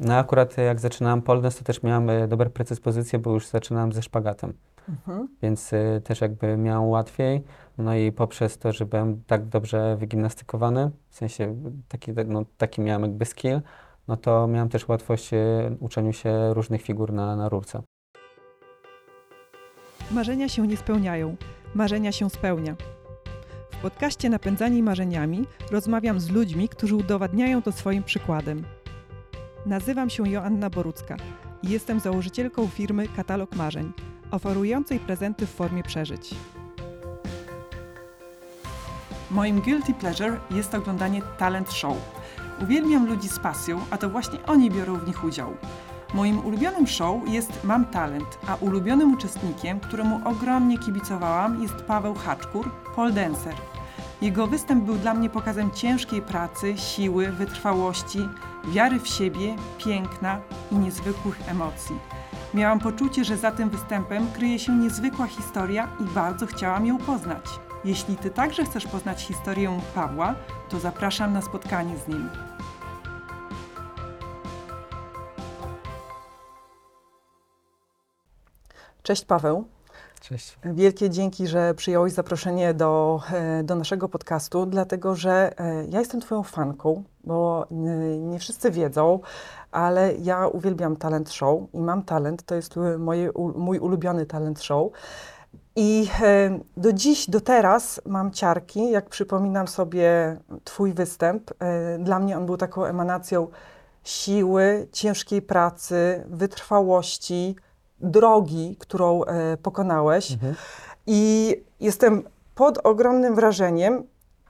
No akurat jak zaczynałem pole dance, to też miałem e, dobre predyspozycje, bo już zaczynałem ze szpagatem. Mhm. więc y, też jakby miałem łatwiej. No i poprzez to, że byłem tak dobrze wygimnastykowany, w sensie taki, no, taki miałem jakby skill, no to miałem też łatwość y, uczeniu się różnych figur na, na rurce. Marzenia się nie spełniają, marzenia się spełnia. W podcaście Napędzani Marzeniami rozmawiam z ludźmi, którzy udowadniają to swoim przykładem. Nazywam się Joanna Borucka i jestem założycielką firmy Katalog Marzeń, oferującej prezenty w formie przeżyć. Moim guilty pleasure jest oglądanie talent show. Uwielbiam ludzi z pasją, a to właśnie oni biorą w nich udział. Moim ulubionym show jest Mam Talent, a ulubionym uczestnikiem, któremu ogromnie kibicowałam, jest Paweł Haczkur, pole dancer. Jego występ był dla mnie pokazem ciężkiej pracy, siły, wytrwałości, wiary w siebie, piękna i niezwykłych emocji. Miałam poczucie, że za tym występem kryje się niezwykła historia i bardzo chciałam ją poznać. Jeśli Ty także chcesz poznać historię Pawła, to zapraszam na spotkanie z nim. Cześć Paweł. Cześć. Wielkie dzięki, że przyjąłeś zaproszenie do, e, do naszego podcastu, dlatego że e, ja jestem Twoją fanką, bo nie, nie wszyscy wiedzą, ale ja uwielbiam talent show i mam talent, to jest moje, mój ulubiony talent show. I e, do dziś, do teraz mam ciarki, jak przypominam sobie Twój występ. Dla mnie on był taką emanacją siły, ciężkiej pracy, wytrwałości, drogi, którą e, pokonałeś. Mhm. I jestem pod ogromnym wrażeniem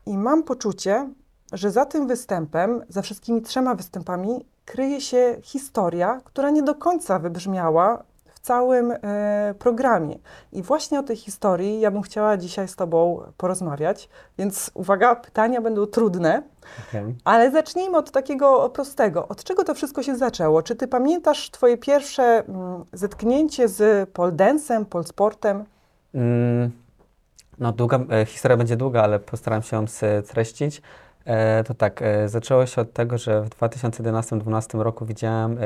i mam poczucie, że za tym występem, za wszystkimi trzema występami, kryje się historia, która nie do końca wybrzmiała w całym e, programie. I właśnie o tej historii ja bym chciała dzisiaj z Tobą porozmawiać. Więc uwaga, pytania będą trudne. Okay. Ale zacznijmy od takiego prostego. Od czego to wszystko się zaczęło? Czy ty pamiętasz twoje pierwsze mm, zetknięcie z poldensem, polsportem? Mm, no, długa, e, historia będzie długa, ale postaram się ją streścić. E, to tak, e, zaczęło się od tego, że w 2011-2012 roku widziałem e,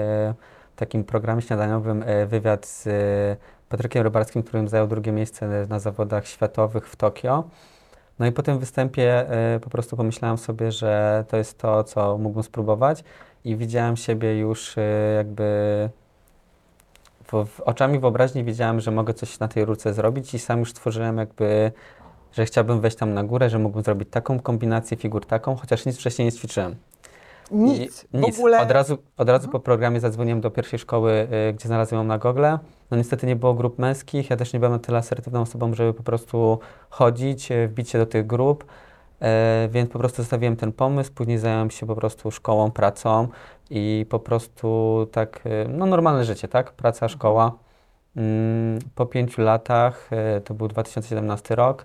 w takim programie śniadaniowym e, wywiad z e, Patrykiem Rybarskim, którym zajął drugie miejsce na zawodach światowych w Tokio. No i po tym występie po prostu pomyślałem sobie, że to jest to, co mógłbym spróbować i widziałem siebie już jakby w, w oczami wyobraźni widziałem, że mogę coś na tej rurce zrobić i sam już stworzyłem jakby, że chciałbym wejść tam na górę, że mógłbym zrobić taką kombinację figur taką, chociaż nic wcześniej nie ćwiczyłem. Nic, I, nic. ogóle. Od razu, od razu Mhm. po programie zadzwoniłem do pierwszej szkoły, y, gdzie znalazłem ją na Google. No niestety nie było grup męskich, ja też nie byłem na tyle asertywną osobą, żeby po prostu chodzić, y, wbić się do tych grup, y, więc po prostu zostawiłem ten pomysł, później zająłem się po prostu szkołą, pracą i po prostu tak, y, no normalne życie, tak? Praca, szkoła. Mm, po pięciu latach, y, to był 2017 rok,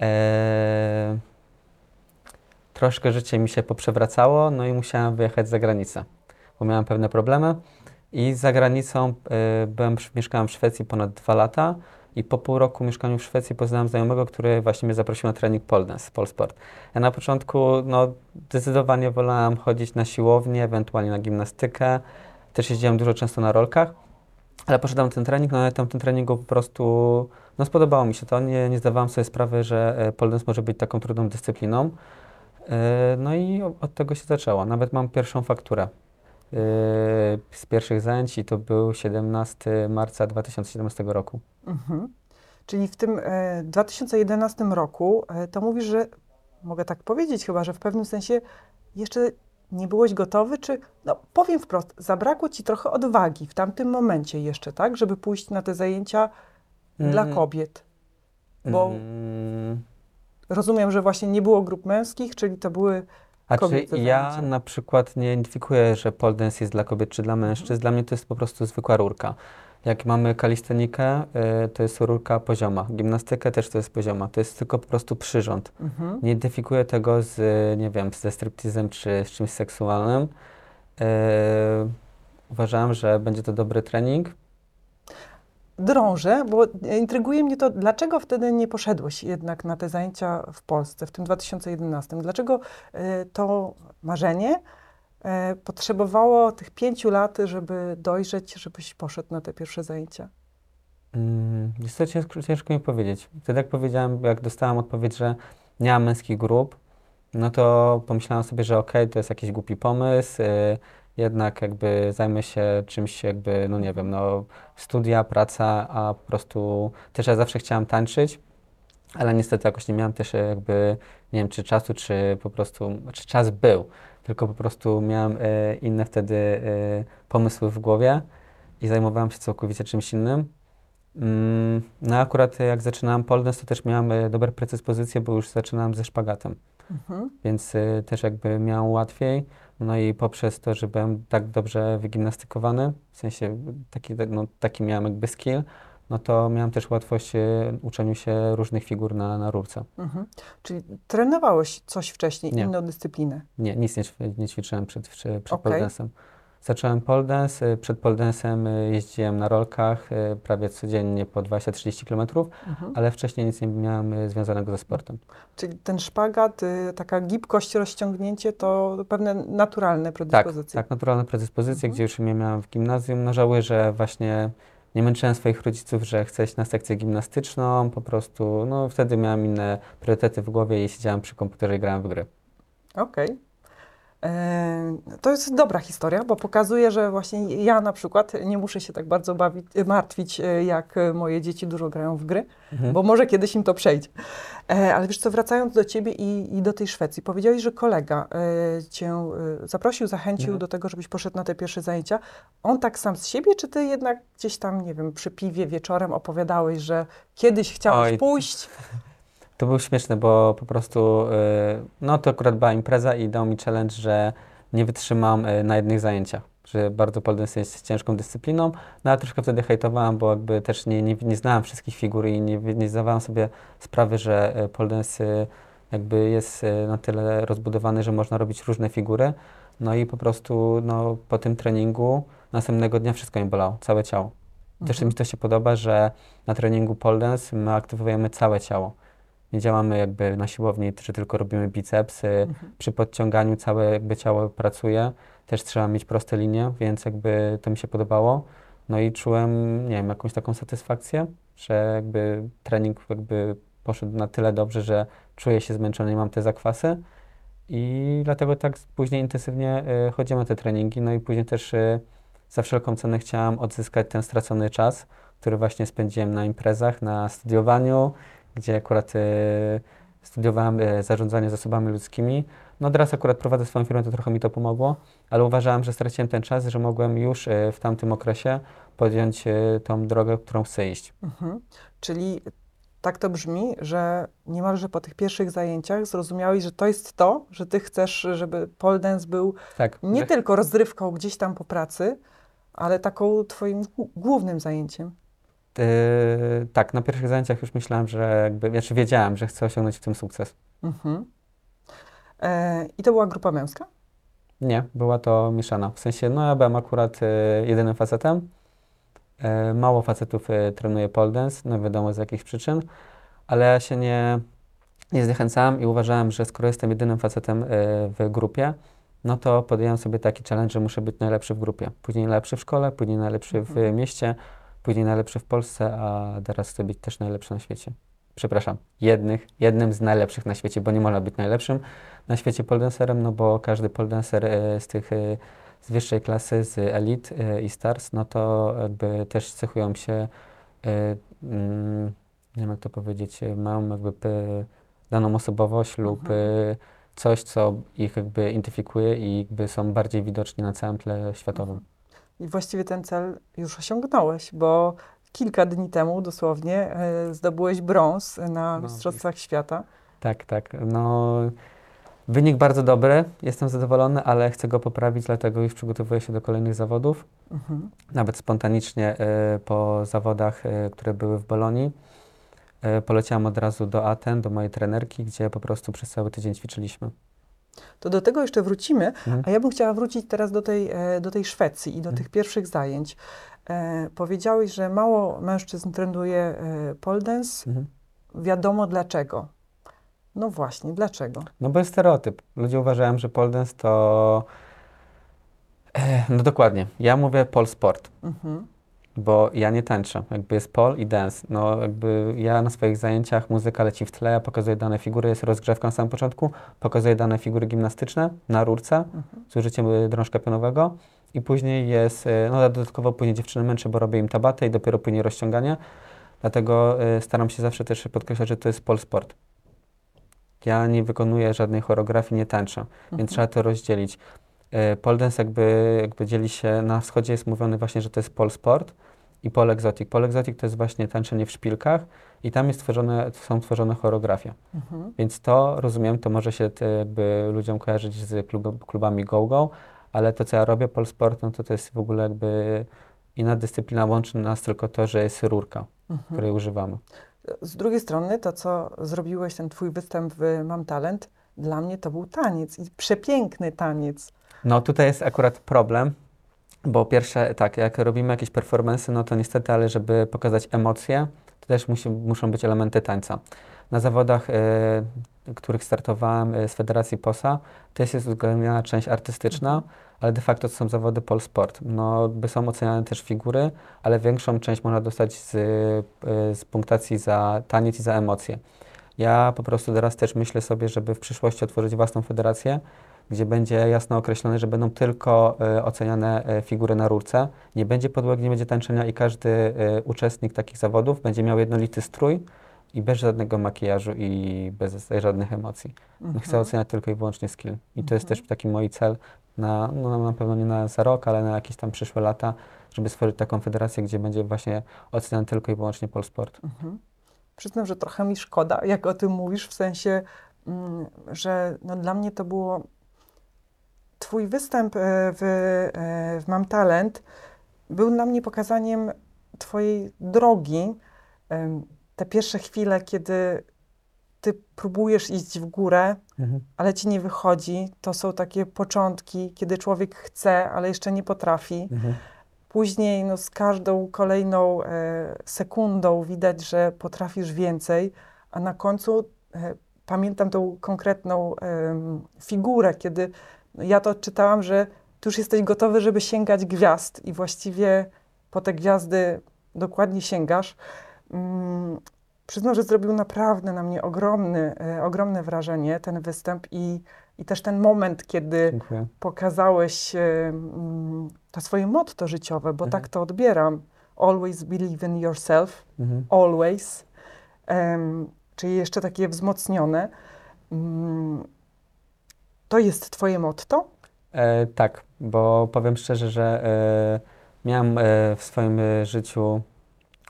e, troszkę życie mi się poprzewracało, no i musiałem wyjechać za granicę, bo miałem pewne problemy. I za granicą y, byłem, mieszkałem w Szwecji ponad dwa lata i po pół roku mieszkania w Szwecji poznałem znajomego, który właśnie mnie zaprosił na trening pole dance, pole sport. Ja na początku no, zdecydowanie wolałem chodzić na siłownię, ewentualnie na gimnastykę. Też jeździłem dużo często na rolkach, ale poszedłem ten trening, no ale tam ten treningu po prostu no, spodobało mi się to. Nie, nie zdawałem sobie sprawy, że e, pole może być taką trudną dyscypliną. E, No i od tego się zaczęło. Nawet mam pierwszą fakturę e, z pierwszych zajęć i to był 17 marca 2017 roku. Mhm. Czyli w tym e, 2011 roku to mówisz, że mogę tak powiedzieć chyba, że w pewnym sensie jeszcze nie byłeś gotowy, czy no powiem wprost, zabrakło ci trochę odwagi w tamtym momencie jeszcze, tak, żeby pójść na te zajęcia dla Mm. kobiet. Bo Mm, rozumiem, że właśnie nie było grup męskich, czyli to były A czy ja zajęcia. na przykład nie identyfikuję, że pole dance jest dla kobiet czy dla mężczyzn. Dla mnie to jest po prostu zwykła rurka. Jak mamy kalistenikę, y, to jest rurka pozioma. Gimnastykę też to jest pozioma. To jest tylko po prostu przyrząd. Mhm. Nie identyfikuję tego z, y, nie wiem, ze striptizem czy z czymś seksualnym. Yy, uważałem, że będzie to dobry trening. drążę, bo intryguje mnie to, dlaczego wtedy nie poszedłeś jednak na te zajęcia w Polsce w tym 2011? Dlaczego y, to marzenie potrzebowało tych pięciu lat, żeby dojrzeć, żebyś poszedł na te pierwsze zajęcia? Mm, Jest to ciężko, ciężko mi powiedzieć. Wtedy jak powiedziałem, jak dostałem odpowiedź, że nie mam męskich grup, no to pomyślałem sobie, że okej, to jest jakiś głupi pomysł, y, jednak jakby zajmę się czymś jakby, no nie wiem, no studia, praca, a po prostu też ja zawsze chciałem tańczyć, ale niestety jakoś nie miałem też jakby, nie wiem, czy czasu, czy po prostu, czy czas był, tylko po prostu miałem y, inne wtedy y, pomysły w głowie i zajmowałem się całkowicie czymś innym. Mm, No akurat jak zaczynałem dance, to też miałem e, dobre predyspozycje, bo już zaczynałem ze szpagatem, Mhm. więc e, też jakby miałem łatwiej. No i poprzez to, że byłem tak dobrze wygimnastykowany, w sensie taki, no, taki miałem jakby skill, no to miałem też łatwość e, uczeniu się różnych figur na, na rurce. Mhm. Czyli trenowałeś coś wcześniej, Nie. inną dyscyplinę? Nie, nic nie, nie ćwiczyłem przed, przed, dance'em. Zacząłem pole dance, e, przed e, jeździłem na rolkach e, prawie codziennie po 20-30 km, Mhm. ale wcześniej nic nie miałem związanego ze sportem. Czyli ten szpagat, taka gibkość, rozciągnięcie to pewne naturalne Tak, predyspozycje. tak, naturalne predyspozycje, Mhm. gdzie już je miałem w gimnazjum. No żałuję, że właśnie nie męczyłem swoich rodziców, że chcę iść na sekcję gimnastyczną, po prostu, no wtedy miałem inne priorytety w głowie i siedziałem przy komputerze i grałem w gry. Okej. E, To jest dobra historia, bo pokazuje, że właśnie ja na przykład nie muszę się tak bardzo bawić, martwić, e, jak moje dzieci dużo grają w gry, Mhm. bo może kiedyś im to przejdzie. E, Ale wiesz co, wracając do ciebie i, i do tej Szwecji, powiedziałeś, że kolega e, cię zaprosił, zachęcił Mhm. do tego, żebyś poszedł na te pierwsze zajęcia. On tak sam z siebie, czy ty jednak gdzieś tam, nie wiem, przy piwie wieczorem opowiadałeś, że kiedyś chciałeś Oj. pójść? To było śmieszne, bo po prostu, y, no to akurat była impreza i dał mi challenge, że nie wytrzymam y, na jednych zajęciach, że bardzo pole dance jest ciężką dyscypliną, no ale troszkę wtedy hejtowałem, bo jakby też nie, nie, nie znałem wszystkich figur i nie, nie zdawałem sobie sprawy, że y, pole dance y, jakby jest na tyle rozbudowany, że można robić różne figury, no i po prostu no, po tym treningu następnego dnia wszystko mi bolało, całe ciało. Też Mhm. mi to się podoba, że na treningu pole dance my aktywujemy całe ciało. Nie działamy jakby na siłowni, że tylko robimy bicepsy. Mhm. Przy podciąganiu całe jakby ciało pracuje. Też trzeba mieć proste linie, więc jakby to mi się podobało. No i czułem, nie wiem, jakąś taką satysfakcję, że jakby trening jakby poszedł na tyle dobrze, że czuję się zmęczony i mam te zakwasy. I dlatego tak później intensywnie y, chodzimy na te treningi. No i później też y, za wszelką cenę chciałam odzyskać ten stracony czas, który właśnie spędziłem na imprezach, na studiowaniu, gdzie akurat y, studiowałem y, zarządzanie zasobami ludzkimi. No teraz akurat prowadzę swoją firmę, to trochę mi to pomogło, ale uważałem, że straciłem ten czas, że mogłem już y, w tamtym okresie podjąć y, tą drogę, którą chcę iść. Mhm. Czyli tak to brzmi, że niemalże po tych pierwszych zajęciach zrozumiałeś, że to jest to, że ty chcesz, żeby pole dance był Tak, nie że- tylko rozrywką gdzieś tam po pracy, ale taką twoim głównym zajęciem. Y, tak, na pierwszych zajęciach już myślałem, że jakby, znaczy wiedziałem, że chcę osiągnąć w tym sukces. Mhm. E, I to była grupa męska? Nie, była to mieszana. W sensie, no ja byłem akurat y, jedynym facetem. E, mało facetów y, trenuje pole dance, no wiadomo z jakich przyczyn, ale ja się nie, nie zniechęcałem i uważałem, że skoro jestem jedynym facetem y, w grupie, no to podjąłem sobie taki challenge, że muszę być najlepszy w grupie. Później najlepszy w szkole, później najlepszy w Mhm. mieście, później najlepszy w Polsce, a teraz chcę być też najlepszy na świecie. Przepraszam, jednych, jednym z najlepszych na świecie, bo nie można być najlepszym na świecie poldancerem, no bo każdy poldancer e, z tych e, z wyższej klasy, z elit e, i stars, no to jakby też cechują się, mm, nie wiem jak to powiedzieć, mają jakby daną osobowość lub Mhm. coś, co ich jakby identyfikuje i jakby są bardziej widoczni na całym tle światowym. I właściwie ten cel już osiągnąłeś, bo kilka dni temu dosłownie e, zdobyłeś brąz na No, Mistrzostwach Świata. Tak, tak. No, wynik bardzo dobry, jestem zadowolony, ale chcę go poprawić, dlatego już przygotowuję się do kolejnych zawodów. Mhm. Nawet spontanicznie y, po zawodach, y, które były w Bolonii, y, poleciałem od razu do Aten, do mojej trenerki, gdzie po prostu przez cały tydzień ćwiczyliśmy. To do tego jeszcze wrócimy, Mhm. a ja bym chciała wrócić teraz do tej, e, do tej Szwecji i do Mhm. tych pierwszych zajęć. E, powiedziałeś, że mało mężczyzn trenuje e, pole dance. Mhm. Wiadomo dlaczego. No właśnie, dlaczego? No bo jest stereotyp. Ludzie uważają, że pole dance to E, No dokładnie. Ja mówię pol sport, Mhm. Bo ja nie tańczę. Jakby jest pol i dance. No jakby ja na swoich zajęciach muzyka leci w tle, ja pokazuję dane figury, jest rozgrzewka na samym początku, pokazuję dane figury gimnastyczne na rurce Mhm. z użyciem y, drążka pionowego i później jest, y, no dodatkowo później dziewczyny męczę, bo robię im tabatę i dopiero później rozciąganie. Dlatego y, staram się zawsze też podkreślać, że to jest pol sport. Ja nie wykonuję żadnej choreografii, nie tańczę, więc Mhm. trzeba to rozdzielić. Pole dance jakby, jakby dzieli się, na wschodzie jest mówiony właśnie, że to jest pol sport i pol exotic. Pol exotic to jest właśnie tańczenie w szpilkach i tam jest tworzone, są tworzone choreografie. Mhm. Więc to, rozumiem, to może się jakby ludziom kojarzyć z klub, klubami go-go, ale to, co ja robię, pol sport, no to to jest w ogóle jakby inna dyscyplina, łączy nas tylko to, że jest rurka, Mhm. której używamy. Z drugiej strony, to co zrobiłeś, ten twój występ w Mam Talent, dla mnie to był taniec i przepiękny taniec. No tutaj jest akurat problem, bo pierwsze, tak, jak robimy jakieś performance, no to niestety, ale żeby pokazać emocje, to też musi, muszą być elementy tańca. Na zawodach, y, których startowałem y, z Federacji POSA, to jest jest uwzględniona część artystyczna, ale de facto to są zawody Polsport. No, by są oceniane też figury, ale większą część można dostać z, y, z punktacji za taniec i za emocje. Ja po prostu teraz też myślę sobie, żeby w przyszłości otworzyć własną federację, gdzie będzie jasno określone, że będą tylko y, oceniane y, figury na rurce. Nie będzie podłogi, nie będzie tańczenia i każdy y, uczestnik takich zawodów będzie miał jednolity strój i bez żadnego makijażu i bez żadnych emocji. Mhm. Chcę oceniać tylko i wyłącznie skill. I to jest Mhm. też taki mój cel na, no, na pewno nie na za rok, ale na jakieś tam przyszłe lata, żeby stworzyć taką federację, gdzie będzie właśnie oceniany tylko i wyłącznie Polsport. Mhm. Przyznam, że trochę mi szkoda, jak o tym mówisz, w sensie, mm, że no dla mnie to było. Twój występ e, w, e, w Mam Talent był dla mnie pokazaniem Twojej drogi. Te pierwsze chwile, kiedy Ty próbujesz iść w górę, ale ci nie wychodzi, to są takie początki, kiedy człowiek chce, ale jeszcze nie potrafi. Później no, z każdą kolejną e, sekundą widać, że potrafisz więcej, a na końcu pamiętam tą konkretną figurę, kiedy ja to odczytałam, że ty już jesteś gotowy, żeby sięgać gwiazd i właściwie po te gwiazdy dokładnie sięgasz. Mm, przyznam, że zrobił naprawdę na mnie ogromny, e, ogromne wrażenie ten występ i, i też ten moment, kiedy Dziękuję. pokazałeś e, mm, to swoje motto życiowe, bo Mhm. tak to odbieram. Always believe in yourself, Mhm. always. Czyli jeszcze takie wzmocnione. Mm, to jest twoje motto? E, tak, bo powiem szczerze, że e, miałem e, w swoim e, życiu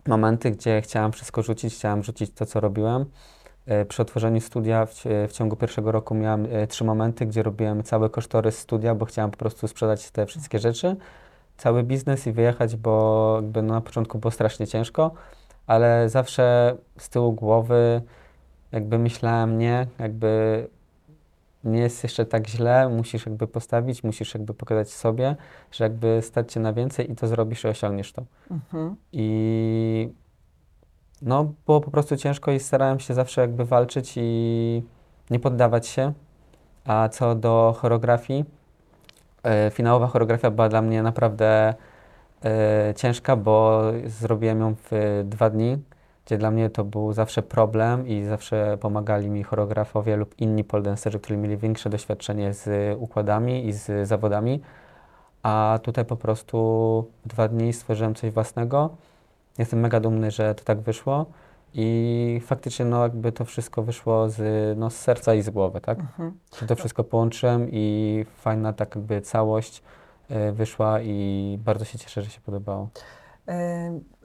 momenty, gdzie chciałem wszystko rzucić, chciałem rzucić to, co robiłem. E, przy otworzeniu studia w, w ciągu pierwszego roku miałem e, trzy momenty, gdzie robiłem cały kosztorys studia, bo chciałem po prostu sprzedać te wszystkie rzeczy, cały biznes i wyjechać, bo jakby no, na początku było strasznie ciężko, ale zawsze z tyłu głowy jakby myślałem, nie, jakby nie jest jeszcze tak źle, musisz jakby postawić, musisz jakby pokazać sobie, że jakby stać się na więcej i to zrobisz i osiągniesz to. Mhm. I no, było po prostu ciężko i starałem się zawsze jakby walczyć i nie poddawać się. A co do choreografii, e, finałowa choreografia była dla mnie naprawdę e, ciężka, bo zrobiłem ją w dwa dni, gdzie dla mnie to był zawsze problem i zawsze pomagali mi choreografowie lub inni poledancerzy, którzy mieli większe doświadczenie z układami i z zawodami. A tutaj po prostu w dwa dni stworzyłem coś własnego. Jestem mega dumny, że to tak wyszło i faktycznie no jakby to wszystko wyszło z, no, z serca i z głowy, tak? Mhm. To wszystko połączyłem i fajna tak jakby całość y, wyszła i bardzo się cieszę, że się podobało.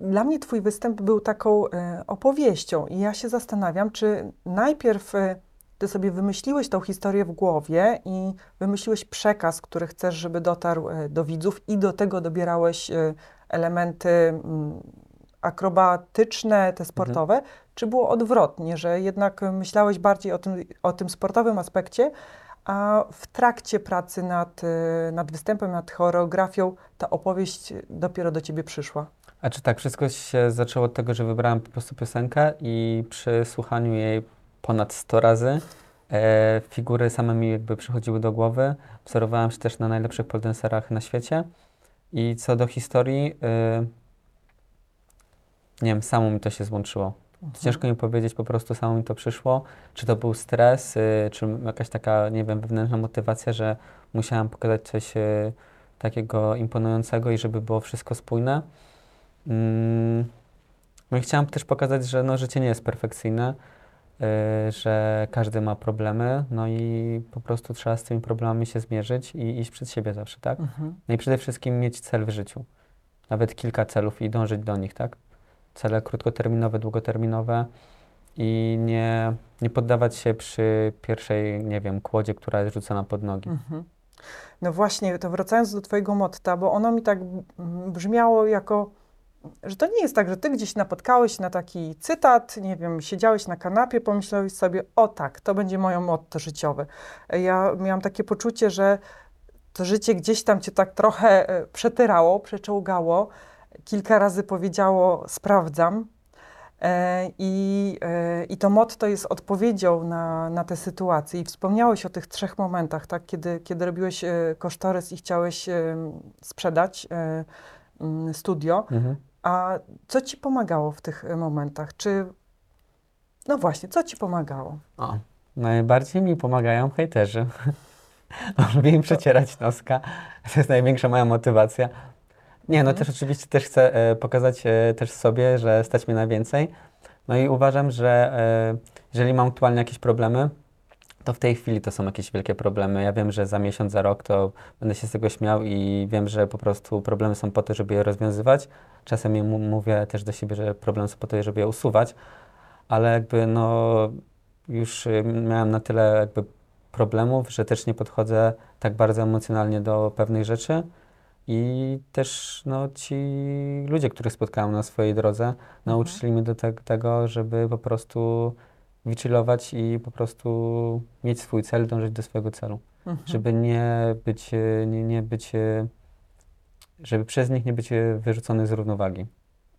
Dla mnie Twój występ był taką e, opowieścią, i ja się zastanawiam, czy najpierw e, Ty sobie wymyśliłeś tą historię w głowie i wymyśliłeś przekaz, który chcesz, żeby dotarł e, do widzów, i do tego dobierałeś elementy mm, akrobatyczne, te sportowe, czy było odwrotnie, że jednak myślałeś bardziej o tym, o tym sportowym aspekcie, a w trakcie pracy nad, e, nad występem, nad choreografią, ta opowieść dopiero do ciebie przyszła? A czy tak, wszystko się zaczęło od tego, że wybrałem po prostu piosenkę i przy słuchaniu jej ponad 100 razy E, figury same mi jakby przychodziły do głowy. Wzorowałem się też na najlepszych poldenserach na świecie. I co do historii, e, nie wiem, samo mi to się złączyło. Ciężko mi powiedzieć, po prostu samo mi to przyszło. Czy to był stres, y, czy jakaś taka, nie wiem, wewnętrzna motywacja, że musiałam pokazać coś y, takiego imponującego i żeby było wszystko spójne. Mm, No i chciałam też pokazać, że no, życie nie jest perfekcyjne, y, że każdy ma problemy, no i po prostu trzeba z tymi problemami się zmierzyć i iść przed siebie zawsze, tak? Mhm. No i przede wszystkim mieć cel w życiu. Nawet kilka celów i dążyć do nich, tak? Cele krótkoterminowe, długoterminowe i nie, nie poddawać się przy pierwszej, nie wiem, kłodzie, która jest rzucona pod nogi. Mhm. No właśnie, to wracając do Twojego motta, bo ono mi tak brzmiało jako, że to nie jest tak, że Ty gdzieś napotkałeś na taki cytat, nie wiem, siedziałeś na kanapie, pomyślałeś sobie, o tak, to będzie moje motto życiowe. Ja miałam takie poczucie, że to życie gdzieś tam Cię tak trochę e, przetyrało, przeczołgało, kilka razy powiedziało, sprawdzam. E, I, e, I to motto jest odpowiedzią na, na tę sytuację. I wspomniałeś o tych trzech momentach, tak? kiedy, kiedy robiłeś e, kosztorys i chciałeś sprzedać studio. Mhm. A co ci pomagało w tych momentach? Czy. No właśnie, co ci pomagało? O, najbardziej mi pomagają hejterzy. Lubię im przecierać noska. To jest największa moja motywacja. Nie, no Mhm. też oczywiście też chcę e, pokazać e, też sobie, że stać mnie na więcej. No i uważam, że e, jeżeli mam aktualnie jakieś problemy, to w tej chwili to są jakieś wielkie problemy. Ja wiem, że za miesiąc, za rok to będę się z tego śmiał i wiem, że po prostu problemy są po to, żeby je rozwiązywać. Czasem je mówię też do siebie, że problemy są po to, żeby je usuwać, ale jakby no już y, miałem na tyle jakby problemów, że też nie podchodzę tak bardzo emocjonalnie do pewnych rzeczy. I też no, ci ludzie, których spotkałem na swojej drodze, nauczyli mnie do te tego, żeby po prostu wychillować i po prostu mieć swój cel, dążyć do swojego celu. Mhm. Żeby nie być, e, nie, nie być, e, żeby przez nich nie być e, wyrzucony z równowagi.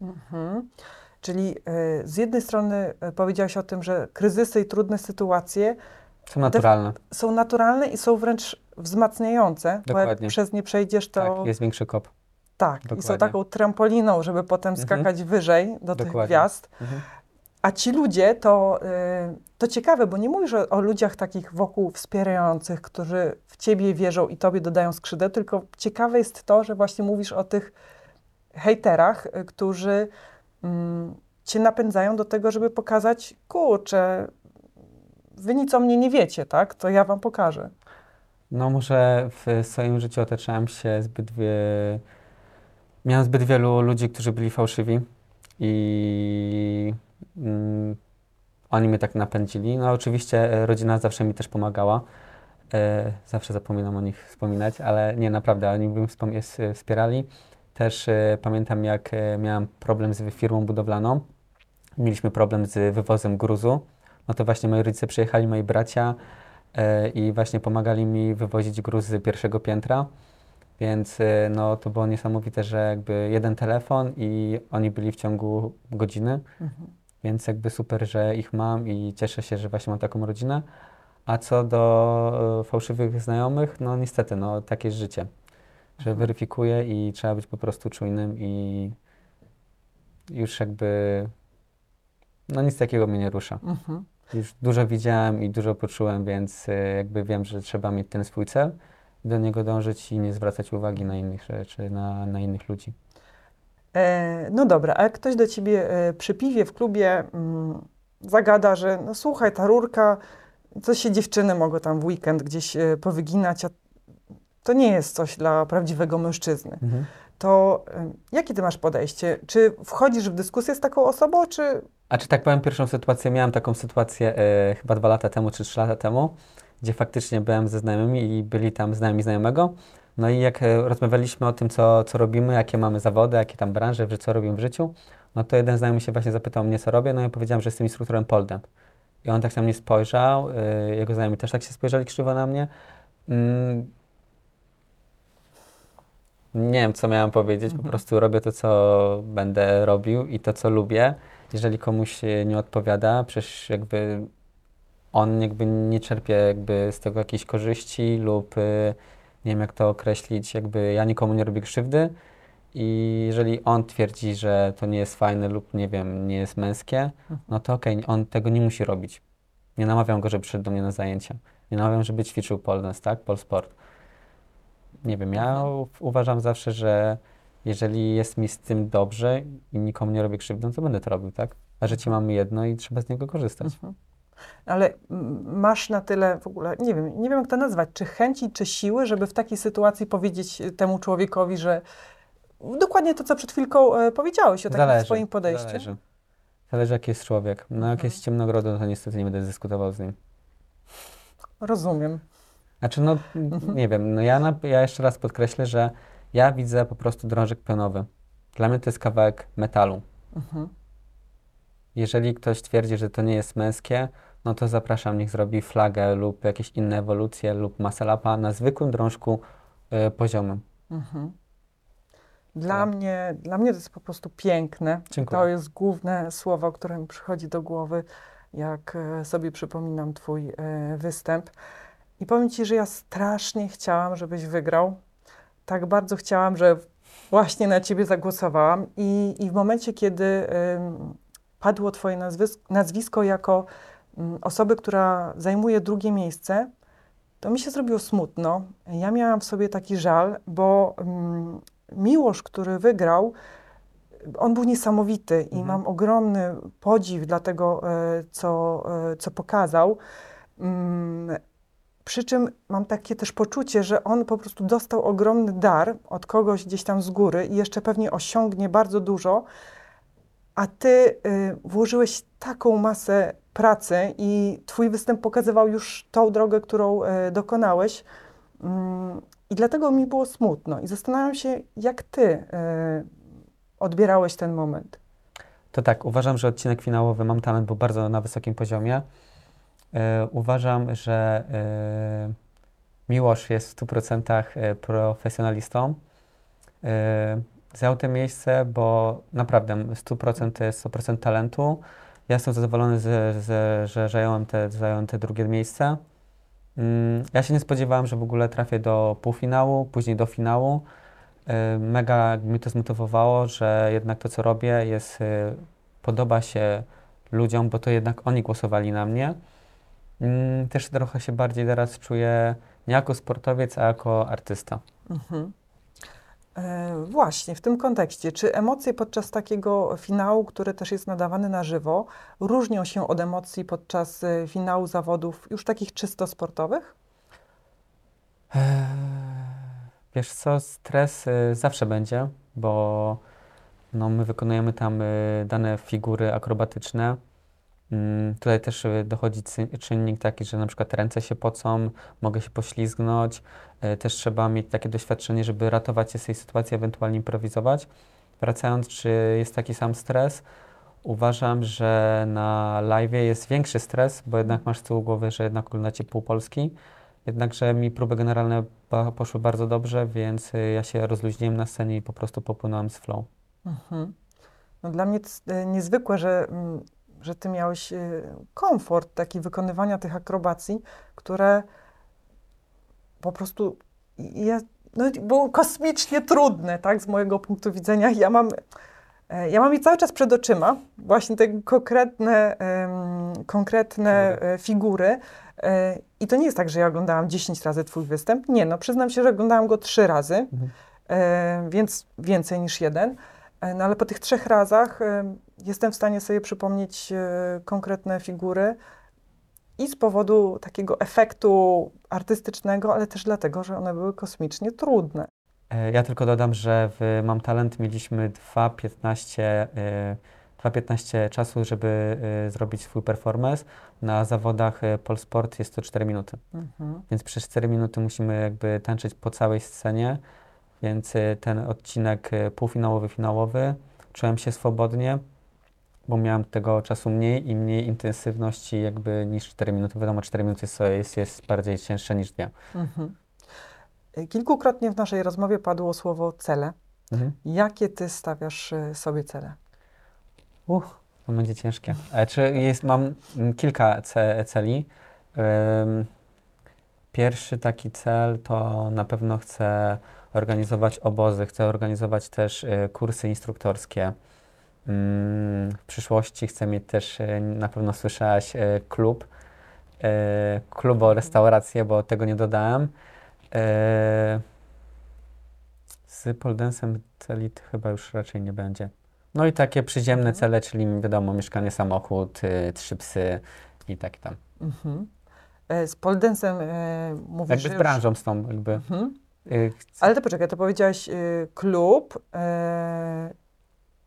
Mhm. Czyli e, z jednej strony powiedziałeś o tym, że kryzysy i trudne sytuacje Są naturalne. są naturalne i są wręcz wzmacniające, bo jak Dokładnie. przez nie przejdziesz, to Tak, jest większy kop. tak, i są dokładnie. taką trampoliną, żeby potem Mhm. skakać wyżej do tych Dokładnie. gwiazd. Mhm. A ci ludzie, to, y, to ciekawe, bo nie mówisz o, o ludziach takich wokół wspierających, którzy w ciebie wierzą i tobie dodają skrzydeł, tylko ciekawe jest to, że właśnie mówisz o tych hejterach, y, którzy mm, cię napędzają do tego, żeby pokazać, kurczę, wy nic o mnie nie wiecie, tak? To ja wam pokażę. No może w swoim życiu otaczałem się zbyt wie... Miałem zbyt wielu ludzi, którzy byli fałszywi i mm, oni mnie tak napędzili. No oczywiście e, rodzina zawsze mi też pomagała. E, zawsze zapominam o nich wspominać, ale nie, naprawdę, oni wspom- s- wspierali. Też e, pamiętam, jak e, miałem problem z firmą budowlaną. Mieliśmy problem z wywozem gruzu. No to właśnie moi rodzice przyjechali, moi bracia, e, i właśnie pomagali mi wywozić gruz z pierwszego piętra. Więc e, no, to było niesamowite, że jakby jeden telefon i oni byli w ciągu godziny, więc jakby super, że ich mam i cieszę się, że właśnie mam taką rodzinę. A co do e, fałszywych znajomych, no niestety, no takie jest życie, że weryfikuję i trzeba być po prostu czujnym i już jakby, no nic takiego mnie nie rusza. Mhm. Już dużo widziałem i dużo poczułem, więc y, jakby wiem, że trzeba mieć ten swój cel, do niego dążyć i nie zwracać uwagi na innych rzeczy, na, na innych ludzi. E, no dobra, a jak ktoś do ciebie e, przy piwie w klubie mm, zagada, że no słuchaj, ta rurka, co się dziewczyny mogą tam w weekend gdzieś e, powyginać, a to nie jest coś dla prawdziwego mężczyzny. To jakie ty masz podejście? Czy wchodzisz w dyskusję z taką osobą, czy... A czy tak powiem, pierwszą sytuację, miałem taką sytuację e, chyba dwa lata temu czy trzy lata temu, gdzie faktycznie byłem ze znajomymi i byli tam znajomi znajomego. No i jak e, rozmawialiśmy o tym, co, co robimy, jakie mamy zawody, jakie tam branże, co robimy w życiu, no to jeden znajomy się właśnie zapytał mnie, co robię, no i ja powiedziałem, że jestem instruktorem dance. I on tak na mnie spojrzał, e, jego znajomi też tak się spojrzeli krzywo na mnie. Mm, nie wiem, co miałem powiedzieć, po Mhm. prostu robię to, co będę robił i to, co lubię. Jeżeli komuś nie odpowiada, przecież jakby on jakby nie czerpie jakby z tego jakiejś korzyści lub y, nie wiem jak to określić, jakby ja nikomu nie robię krzywdy i jeżeli on twierdzi, że to nie jest fajne lub nie wiem, nie jest męskie, no to okej, on tego nie musi robić. Nie namawiam go, żeby przyszedł do mnie na zajęcia. Nie namawiam, żeby ćwiczył dance, tak? Pole sport. Nie wiem, ja u- uważam zawsze, że jeżeli jest mi z tym dobrze i nikomu nie robię krzywdy, no to będę to robił, tak? A życie mamy jedno i trzeba z niego korzystać. Mhm. Ale mm, masz na tyle w ogóle, nie wiem, nie wiem jak to nazwać, czy chęci, czy siły, żeby w takiej sytuacji powiedzieć y, temu człowiekowi, że dokładnie to, co przed chwilką e, powiedziałeś o takim swoim podejściu. Zależy. Zależy, jaki jest człowiek. No, jak jest ciemnogrodu, no to niestety nie będę dyskutował z nim. Rozumiem. Znaczy, no, Mhm. nie wiem, no ja, na, ja jeszcze raz podkreślę, że ja widzę po prostu drążek pionowy. Dla mnie to jest kawałek metalu. Mhm. Jeżeli ktoś twierdzi, że to nie jest męskie, no to zapraszam, niech zrobi flagę lub jakieś inne ewolucje lub maselapa na zwykłym drążku y, poziomym. Mhm. Dla, Tak. mnie, dla mnie to jest po prostu piękne. Dziękuję. To jest główne słowo, które mi przychodzi do głowy, jak e, sobie przypominam Twój e, występ. I powiem Ci, że ja strasznie chciałam, żebyś wygrał. Tak bardzo chciałam, że właśnie na Ciebie zagłosowałam. I, i w momencie, kiedy padło Twoje nazwis- nazwisko jako mm, osoby, która zajmuje drugie miejsce, to mi się zrobiło smutno. Ja miałam w sobie taki żal, bo mm, Miłosz, który wygrał, on był niesamowity i Mhm. mam ogromny podziw dla tego, e, co, e, co pokazał. Przy czym mam takie też poczucie, że on po prostu dostał ogromny dar od kogoś gdzieś tam z góry i jeszcze pewnie osiągnie bardzo dużo, a ty y, włożyłeś taką masę pracy i twój występ pokazywał już tą drogę, którą y, dokonałeś. Mm, I dlatego mi było smutno. I zastanawiam się, jak ty y, odbierałeś ten moment. To tak, uważam, że odcinek finałowy Mam Talent był bardzo na wysokim poziomie. E, uważam, że e, Miłosz jest w 100% e, profesjonalistą. Zajął to miejsce, bo naprawdę 100% to jest 100% talentu. Ja jestem zadowolony, z, z, że zająłem te, zająłem te drugie miejsce. Mm, ja się nie spodziewałem, że w ogóle trafię do półfinału, później do finału. Mega mi to zmotywowało, że jednak to, co robię, jest, podoba się ludziom, bo to jednak oni głosowali na mnie. Mm, Też trochę się bardziej teraz czuję nie jako sportowiec, a jako artysta. Mhm. E, właśnie, w tym kontekście, czy emocje podczas takiego finału, który też jest nadawany na żywo, różnią się od emocji podczas e, finału zawodów już takich czysto sportowych? Eee, Wiesz co, stres y, zawsze będzie, bo no, my wykonujemy tam y, dane figury akrobatyczne. Mm, Tutaj też y, dochodzi czynnik taki, że na przykład ręce się pocą, mogę się poślizgnąć. Y, Też trzeba mieć takie doświadczenie, żeby ratować się z tej sytuacji, ewentualnie improwizować. Wracając, czy jest taki sam stres? Uważam, że na live jest większy stres, bo jednak masz z tyłu głowy, że jednak oglądacie pół Polski. Jednakże mi próby generalne poszły bardzo dobrze, więc y, ja się rozluźniłem na scenie i po prostu popłynąłem z flow. Mhm. No dla mnie to jest e, niezwykłe, że, mm, że ty miałeś e, komfort taki wykonywania tych akrobacji, które po prostu jest, no, było kosmicznie trudne, tak, z mojego punktu widzenia. Ja mam, e, ja mam je cały czas przed oczyma, właśnie te konkretne, em, konkretne Figury. e, figury. E, I to nie jest tak, że ja oglądałam 10 razy twój występ. Nie, no przyznam się, że oglądałam go trzy razy Mhm. więc więcej niż jeden. No ale po tych trzech razach jestem w stanie sobie przypomnieć e, konkretne figury i z powodu takiego efektu artystycznego, ale też dlatego, że one były kosmicznie trudne. E, Ja tylko dodam, że w Mam Talent mieliśmy 2.15 e, 2.15 czasu, żeby e, zrobić swój performance. Na zawodach e, Polsport jest to 4 minuty. Mhm. Więc przez 4 minuty musimy jakby tańczyć po całej scenie, więc ten odcinek półfinałowy, finałowy czułem się swobodnie, bo miałem tego czasu mniej i mniej intensywności jakby niż 4 minuty. Wiadomo, 4 minuty jest, jest, bardziej cięższe niż dwie. Mhm. E, Kilkukrotnie w naszej rozmowie padło słowo cele. Mhm. Jakie ty stawiasz e, sobie cele? Uch, To będzie ciężkie. E, czy jest, mam kilka ce, celi. Ym, Pierwszy taki cel to na pewno chcę organizować obozy, chcę organizować też y, kursy instruktorskie. Ym, W przyszłości chcę mieć też, y, na pewno słyszałaś, y, klub, y, klubo restaurację, bo tego nie dodałem. Z poldensem celi chyba już raczej nie będzie. No i takie przyziemne Mhm. cele, czyli wiadomo, mieszkanie, samochód, trzy psy i tak tam. Mhm. E, Z poldensem e, mówisz, Jakby z już- branżą z tą jakby. Mhm. Ale to poczekaj, to powiedziałaś y, klub e,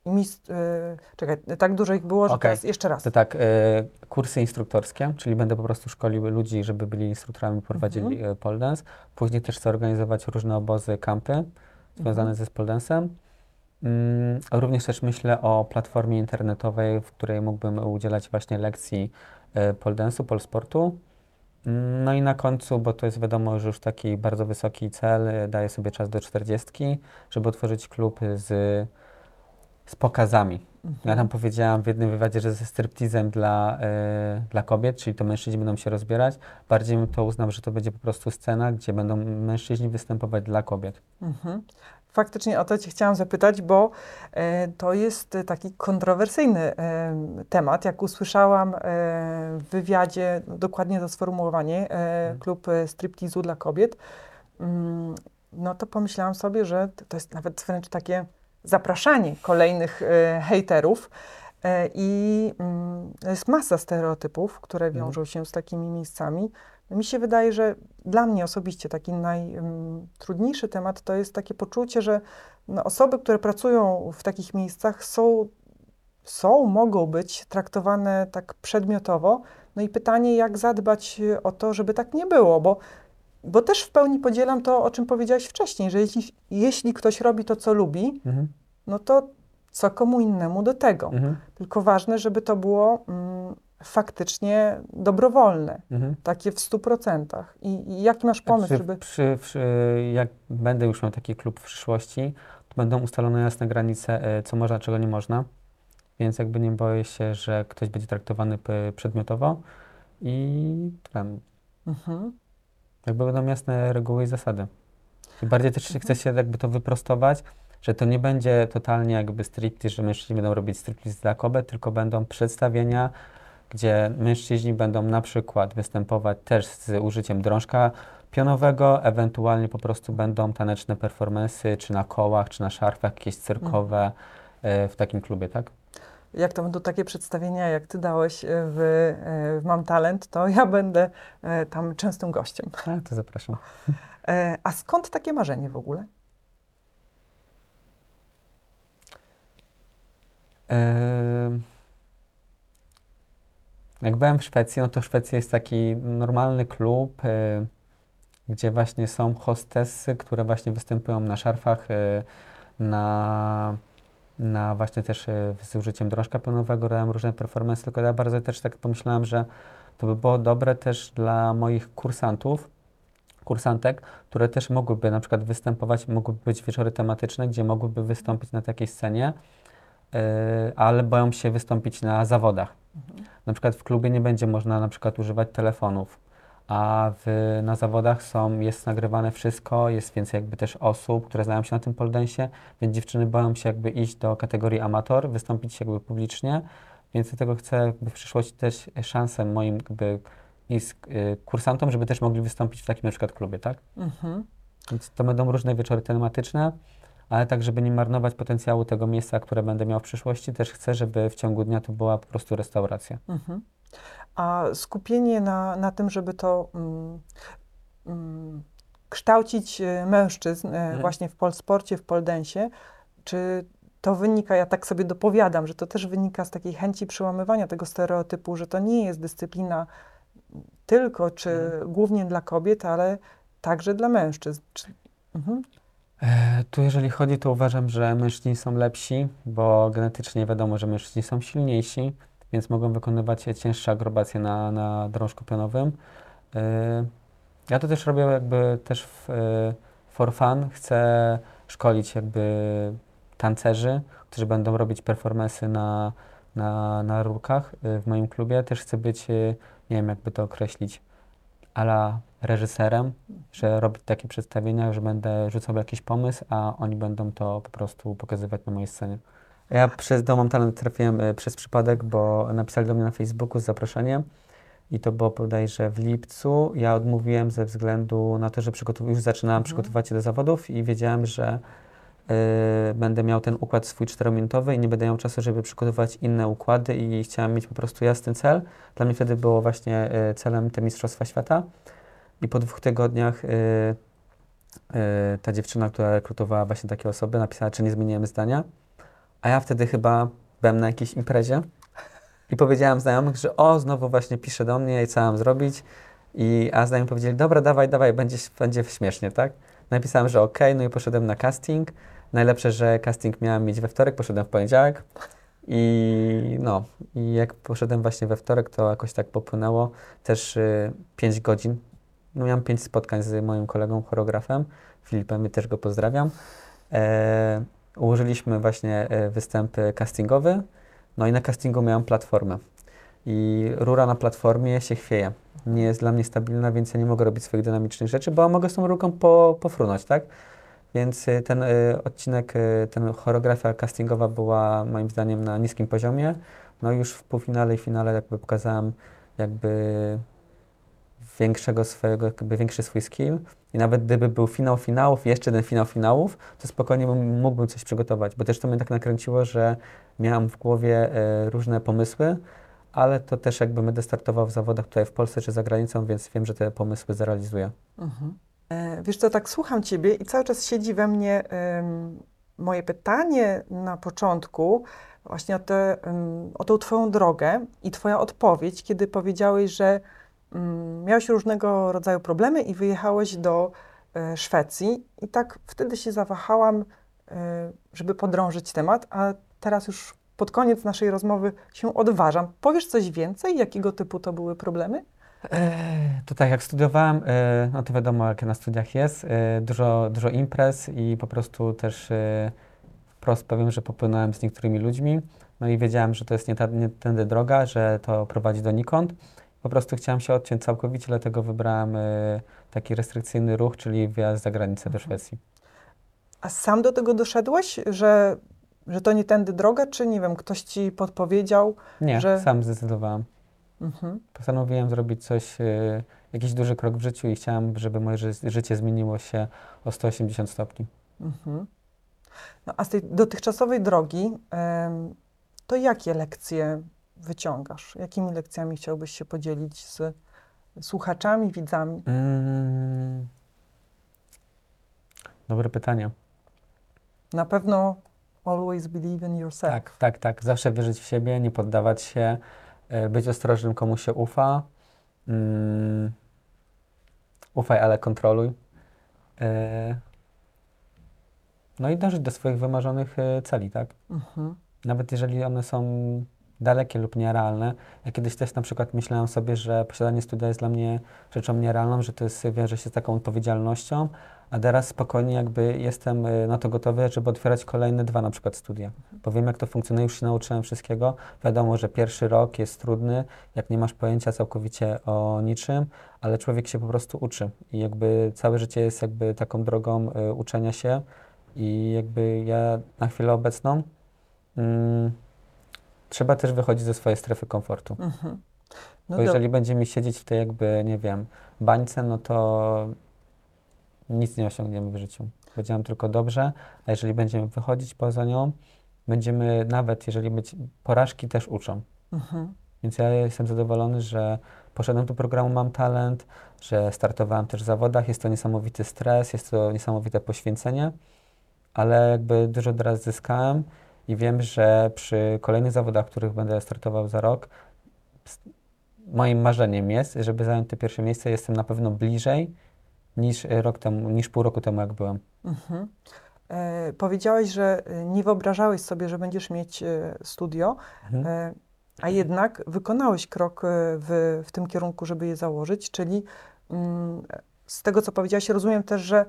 i mis, y, czekaj, tak dużo ich było, że Okej. teraz jeszcze raz. To tak, y, kursy instruktorskie, czyli będę po prostu szkolił ludzi, żeby byli instruktorami, prowadzili Mhm. y, pole dance. Później też chcę organizować różne obozy, kampy związane Mhm. ze pole. Mm, również też myślę o platformie internetowej, w której mógłbym udzielać właśnie lekcji y, pole dance'u, pole sportu. Mm, No i na końcu, bo to jest wiadomo, że już taki bardzo wysoki cel, daję sobie czas do 40, żeby otworzyć klub z, z pokazami. Mhm. Ja tam powiedziałam w jednym wywiadzie, że ze striptizem dla, y, dla kobiet, czyli to mężczyźni będą się rozbierać. Bardziej to uznał, że to będzie po prostu scena, gdzie będą mężczyźni występować dla kobiet. Mhm. Faktycznie o to Cię chciałam zapytać, bo e, to jest taki kontrowersyjny e, temat. Jak usłyszałam w wywiadzie no, dokładnie to sformułowanie, e, klub striptizu dla kobiet, mm, no to pomyślałam sobie, że to- to jest nawet wręcz takie zapraszanie kolejnych e, hejterów. E, I mm, jest masa stereotypów, które Mhm. wiążą się z takimi miejscami. Mi się wydaje, że dla mnie osobiście taki najtrudniejszy temat to jest takie poczucie, że no, osoby, które pracują w takich miejscach są, są, mogą być traktowane tak przedmiotowo. No i pytanie, jak zadbać o to, żeby tak nie było, bo, bo też w pełni podzielam to, o czym powiedziałaś wcześniej, że jeśli, jeśli ktoś robi to, co lubi, Mhm. no to co komu innemu do tego. Mhm. Tylko ważne, żeby to było mm, faktycznie dobrowolne, Mhm. takie w 100%. I, I jaki masz pomysł, przy, żeby... przy, przy, jak będę już miał taki klub w przyszłości, to będą ustalone jasne granice, y, co można, czego nie można. Więc jakby nie boję się, że ktoś będzie traktowany przedmiotowo i tam Mhm. Jakby będą jasne reguły i zasady. I bardziej też chcę się jakby to wyprostować, że to nie będzie totalnie jakby striptease, że mężczyźni będą robić striptease dla kobiet, tylko będą przedstawienia, gdzie mężczyźni będą na przykład występować też z użyciem drążka pionowego, ewentualnie po prostu będą taneczne performensy, czy na kołach, czy na szarfach, jakieś cyrkowe e, w takim klubie, tak? Jak to będą takie przedstawienia, jak ty dałeś e, w, e, w Mam Talent, to ja będę e, tam częstym gościem. A, to zapraszam. A skąd takie marzenie w ogóle? Jak byłem w Szwecji, no to Szwecja jest taki normalny klub, gdzie właśnie są hostessy, które właśnie występują na szarfach, na, na właśnie też y, z użyciem drążka pionowego, robiłem różne performance, tylko ja bardzo też tak pomyślałem, że to by było dobre też dla moich kursantów, kursantek, które też mogłyby na przykład występować, mogłyby być wieczory tematyczne, gdzie mogłyby wystąpić na takiej scenie, y, ale boją się wystąpić na zawodach. Na przykład w klubie nie będzie można na przykład używać telefonów, a w, na zawodach są, jest nagrywane wszystko, jest więcej jakby też osób, które znają się na tym poldensie, więc dziewczyny boją się jakby iść do kategorii amator, wystąpić jakby publicznie, więc dlatego chcę w przyszłości też szansę moim jakby i z, y, kursantom, żeby też mogli wystąpić w takim na przykład klubie, tak? Mhm. Więc to będą różne wieczory tematyczne, ale tak, żeby nie marnować potencjału tego miejsca, które będę miał w przyszłości, też chcę, żeby w ciągu dnia to była po prostu restauracja. Mhm. A skupienie na, na tym, żeby to mm, mm, kształcić e, mężczyzn e, Mhm. właśnie w polsporcie, w poldensie, czy to wynika, ja tak sobie dopowiadam, że to też wynika z takiej chęci przełamywania tego stereotypu, że to nie jest dyscyplina tylko czy Mhm. głównie dla kobiet, ale także dla mężczyzn. Czy, mhm. E, Tu jeżeli chodzi, to uważam, że mężczyźni są lepsi, bo genetycznie wiadomo, że mężczyźni są silniejsi, więc mogą wykonywać cięższe akrobacje na, na drążku pionowym. E, Ja to też robię jakby też w, e, for fun. Chcę szkolić jakby tancerzy, którzy będą robić performensy na, na, na rurkach y, w moim klubie. Też chcę być, y, nie wiem jakby to określić, ala reżyserem, że robić takie przedstawienia, że będę rzucał jakiś pomysł, a oni będą to po prostu pokazywać na mojej scenie. Ja przez Dom Mam Talent trafiłem y, przez przypadek, bo napisali do mnie na Facebooku z zaproszeniem i to było bodajże w lipcu. Ja odmówiłem ze względu na to, że przygotow- już zaczynałem Mhm. przygotowywać się do zawodów i wiedziałem, że y, będę miał ten układ swój czterominutowy i nie będę miał czasu, żeby przygotować inne układy i chciałem mieć po prostu jasny cel. Dla mnie wtedy było właśnie y, celem te Mistrzostwa Świata i po dwóch tygodniach y, y, ta dziewczyna, która rekrutowała właśnie takie osoby, napisała, czy nie zmieniłem zdania, a ja wtedy chyba byłem na jakiejś imprezie i powiedziałem znajomych, że o, znowu właśnie pisze do mnie i co mam zrobić. I, a znajomi powiedzieli, dobra, dawaj, dawaj, będzie, będzie śmiesznie, tak? Napisałem, że okej, no i poszedłem na casting. Najlepsze, że casting miałem mieć we wtorek, poszedłem w poniedziałek. I no, i jak poszedłem właśnie we wtorek, to jakoś tak popłynęło. Też y, 5 godzin. No, miałem 5 spotkań z moim kolegą, choreografem, Filipem, i też go pozdrawiam. E, ułożyliśmy właśnie e, występ e, castingowy. No i na castingu miałem platformę. I rura na platformie się chwieje. Nie jest dla mnie stabilna, więc ja nie mogę robić swoich dynamicznych rzeczy, bo mogę z tą rurką po, pofrunąć, tak? Więc y, ten y, odcinek, y, ten choreografia castingowa była moim zdaniem na niskim poziomie. No już w półfinale i finale jakby pokazałem jakby większego swojego, jakby większy swój skill. I nawet gdyby był finał finałów jeszcze jeden finał finałów, to spokojnie bym, mógłbym coś przygotować, bo też to mnie tak nakręciło, że miałem w głowie e, różne pomysły, ale to też jakby będę startował w zawodach tutaj w Polsce czy za granicą, więc wiem, że te pomysły zrealizuję. Mhm. E, Wiesz co, tak słucham Ciebie i cały czas siedzi we mnie em, moje pytanie na początku właśnie o, tę em, o tą Twoją drogę i Twoja odpowiedź, kiedy powiedziałeś, że miałeś różnego rodzaju problemy i wyjechałeś do e, Szwecji i tak wtedy się zawahałam, e, żeby podrążyć temat, a teraz już pod koniec naszej rozmowy się odważam. Powiesz coś więcej? Jakiego typu to były problemy? To tak, jak studiowałem, e, no to wiadomo, jak na studiach jest, e, dużo, dużo imprez i po prostu też e, wprost powiem, że popłynąłem z niektórymi ludźmi, no i wiedziałem, że to jest nie, ta, nie tędy droga, że to prowadzi donikąd. Po prostu chciałem się odciąć całkowicie, dlatego wybrałem e, taki restrykcyjny ruch, czyli wjazd za granicę do Szwecji. A sam do tego doszedłeś, że, że to nie tędy droga, czy nie wiem, ktoś ci podpowiedział? Nie, Że- sam zdecydowałem. Mhm. Postanowiłem zrobić coś, e, jakiś duży krok w życiu i chciałem, żeby moje ży życie zmieniło się o 180 stopni. Mhm. No, a z tej dotychczasowej drogi, em, to jakie lekcje wyciągasz? Jakimi lekcjami chciałbyś się podzielić z słuchaczami, widzami? Mm. Dobre pytanie. Na pewno always believe in yourself. Tak, tak, tak. Zawsze wierzyć w siebie, nie poddawać się, e, być ostrożnym, komu się ufa. Mm. Ufaj, ale kontroluj. E, No i dążyć do swoich wymarzonych e, celi, tak? Mhm. Nawet jeżeli one są dalekie lub nierealne. Ja kiedyś też na przykład myślałem sobie, że posiadanie studia jest dla mnie rzeczą nierealną, że to jest, wiąże się z taką odpowiedzialnością, a teraz spokojnie jakby jestem y, na to gotowy, żeby otwierać kolejne dwa na przykład studia. Bo wiem jak to funkcjonuje, już się nauczyłem wszystkiego. Wiadomo, że pierwszy rok jest trudny, jak nie masz pojęcia całkowicie o niczym, ale człowiek się po prostu uczy i jakby całe życie jest jakby taką drogą y, uczenia się i jakby ja na chwilę obecną mm, trzeba też wychodzić ze swojej strefy komfortu. Mhm. No Bo do- jeżeli będziemy siedzieć w tej jakby, nie wiem, bańce, no to nic nie osiągniemy w życiu. Będzie nam tylko dobrze, a jeżeli będziemy wychodzić poza nią, będziemy nawet, jeżeli być, porażki też uczą. Mhm. Więc ja jestem zadowolony, że poszedłem do programu Mam Talent, że startowałem też w zawodach. Jest to niesamowity stres, jest to niesamowite poświęcenie, ale jakby dużo teraz zyskałem i wiem, że przy kolejnych zawodach, w których będę startował za rok, moim marzeniem jest, żeby zająć to pierwsze miejsce. Jestem na pewno bliżej niż rok temu, niż pół roku temu, jak byłem. Mhm. E, powiedziałeś, że e, nie wyobrażałeś sobie, że będziesz mieć e, studio, Mhm. e, a jednak wykonałeś krok e, w, w tym kierunku, żeby je założyć, czyli mm, z tego, co powiedziałaś, rozumiem też, że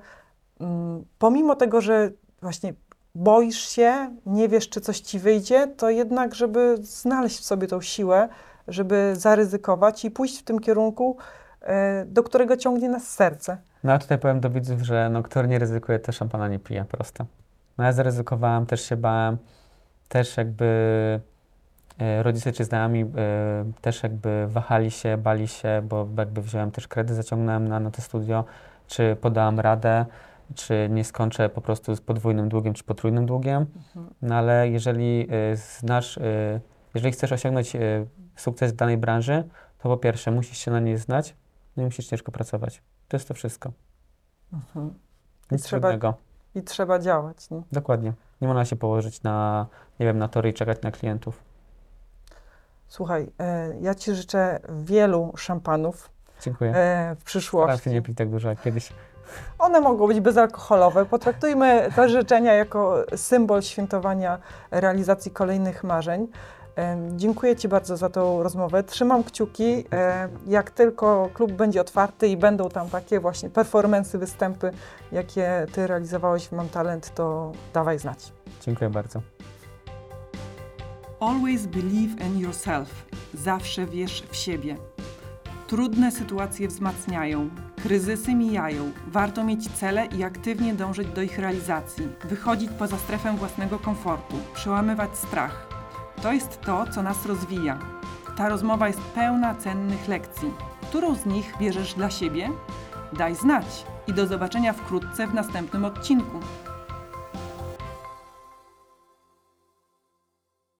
mm, pomimo tego, że właśnie boisz się, nie wiesz, czy coś ci wyjdzie, to jednak, żeby znaleźć w sobie tą siłę, żeby zaryzykować i pójść w tym kierunku, e, do którego ciągnie nas serce. No a tutaj powiem do widzów, że no, kto nie ryzykuje, to szampana nie pije, proste. No ja zaryzykowałem, też się bałem, też jakby e, rodzice czy znajomi e, też jakby wahali się, bali się, bo jakby wziąłem też kredyt, zaciągnąłem na, na to studio, czy podałam radę, czy nie skończę po prostu z podwójnym długiem, czy potrójnym długiem. No ale jeżeli e, znasz, e, jeżeli chcesz osiągnąć e, sukces w danej branży, to po pierwsze musisz się na niej znać, no i musisz ciężko pracować. To jest to wszystko. Mhm. Nic trzeba- trudnego. I trzeba działać. Nie? Dokładnie. Nie można się położyć na, nie wiem, na tory i czekać na klientów. Słuchaj, e, ja Ci życzę wielu szampanów Dziękuję. e, w Staram się przyszłości. nie pić tak dużo jak kiedyś. One mogą być bezalkoholowe. Potraktujmy te życzenia jako symbol świętowania realizacji kolejnych marzeń. Dziękuję Ci bardzo za tą rozmowę. Trzymam kciuki. Jak tylko klub będzie otwarty i będą tam takie właśnie performance, występy, jakie Ty realizowałeś w Mam Talent, to dawaj znać. Dziękuję bardzo. Always believe in yourself. Zawsze wierz w siebie. Trudne sytuacje wzmacniają, kryzysy mijają. Warto mieć cele i aktywnie dążyć do ich realizacji, wychodzić poza strefę własnego komfortu, przełamywać strach. To jest to, co nas rozwija. Ta rozmowa jest pełna cennych lekcji. Którą z nich bierzesz dla siebie? Daj znać i do zobaczenia wkrótce w następnym odcinku.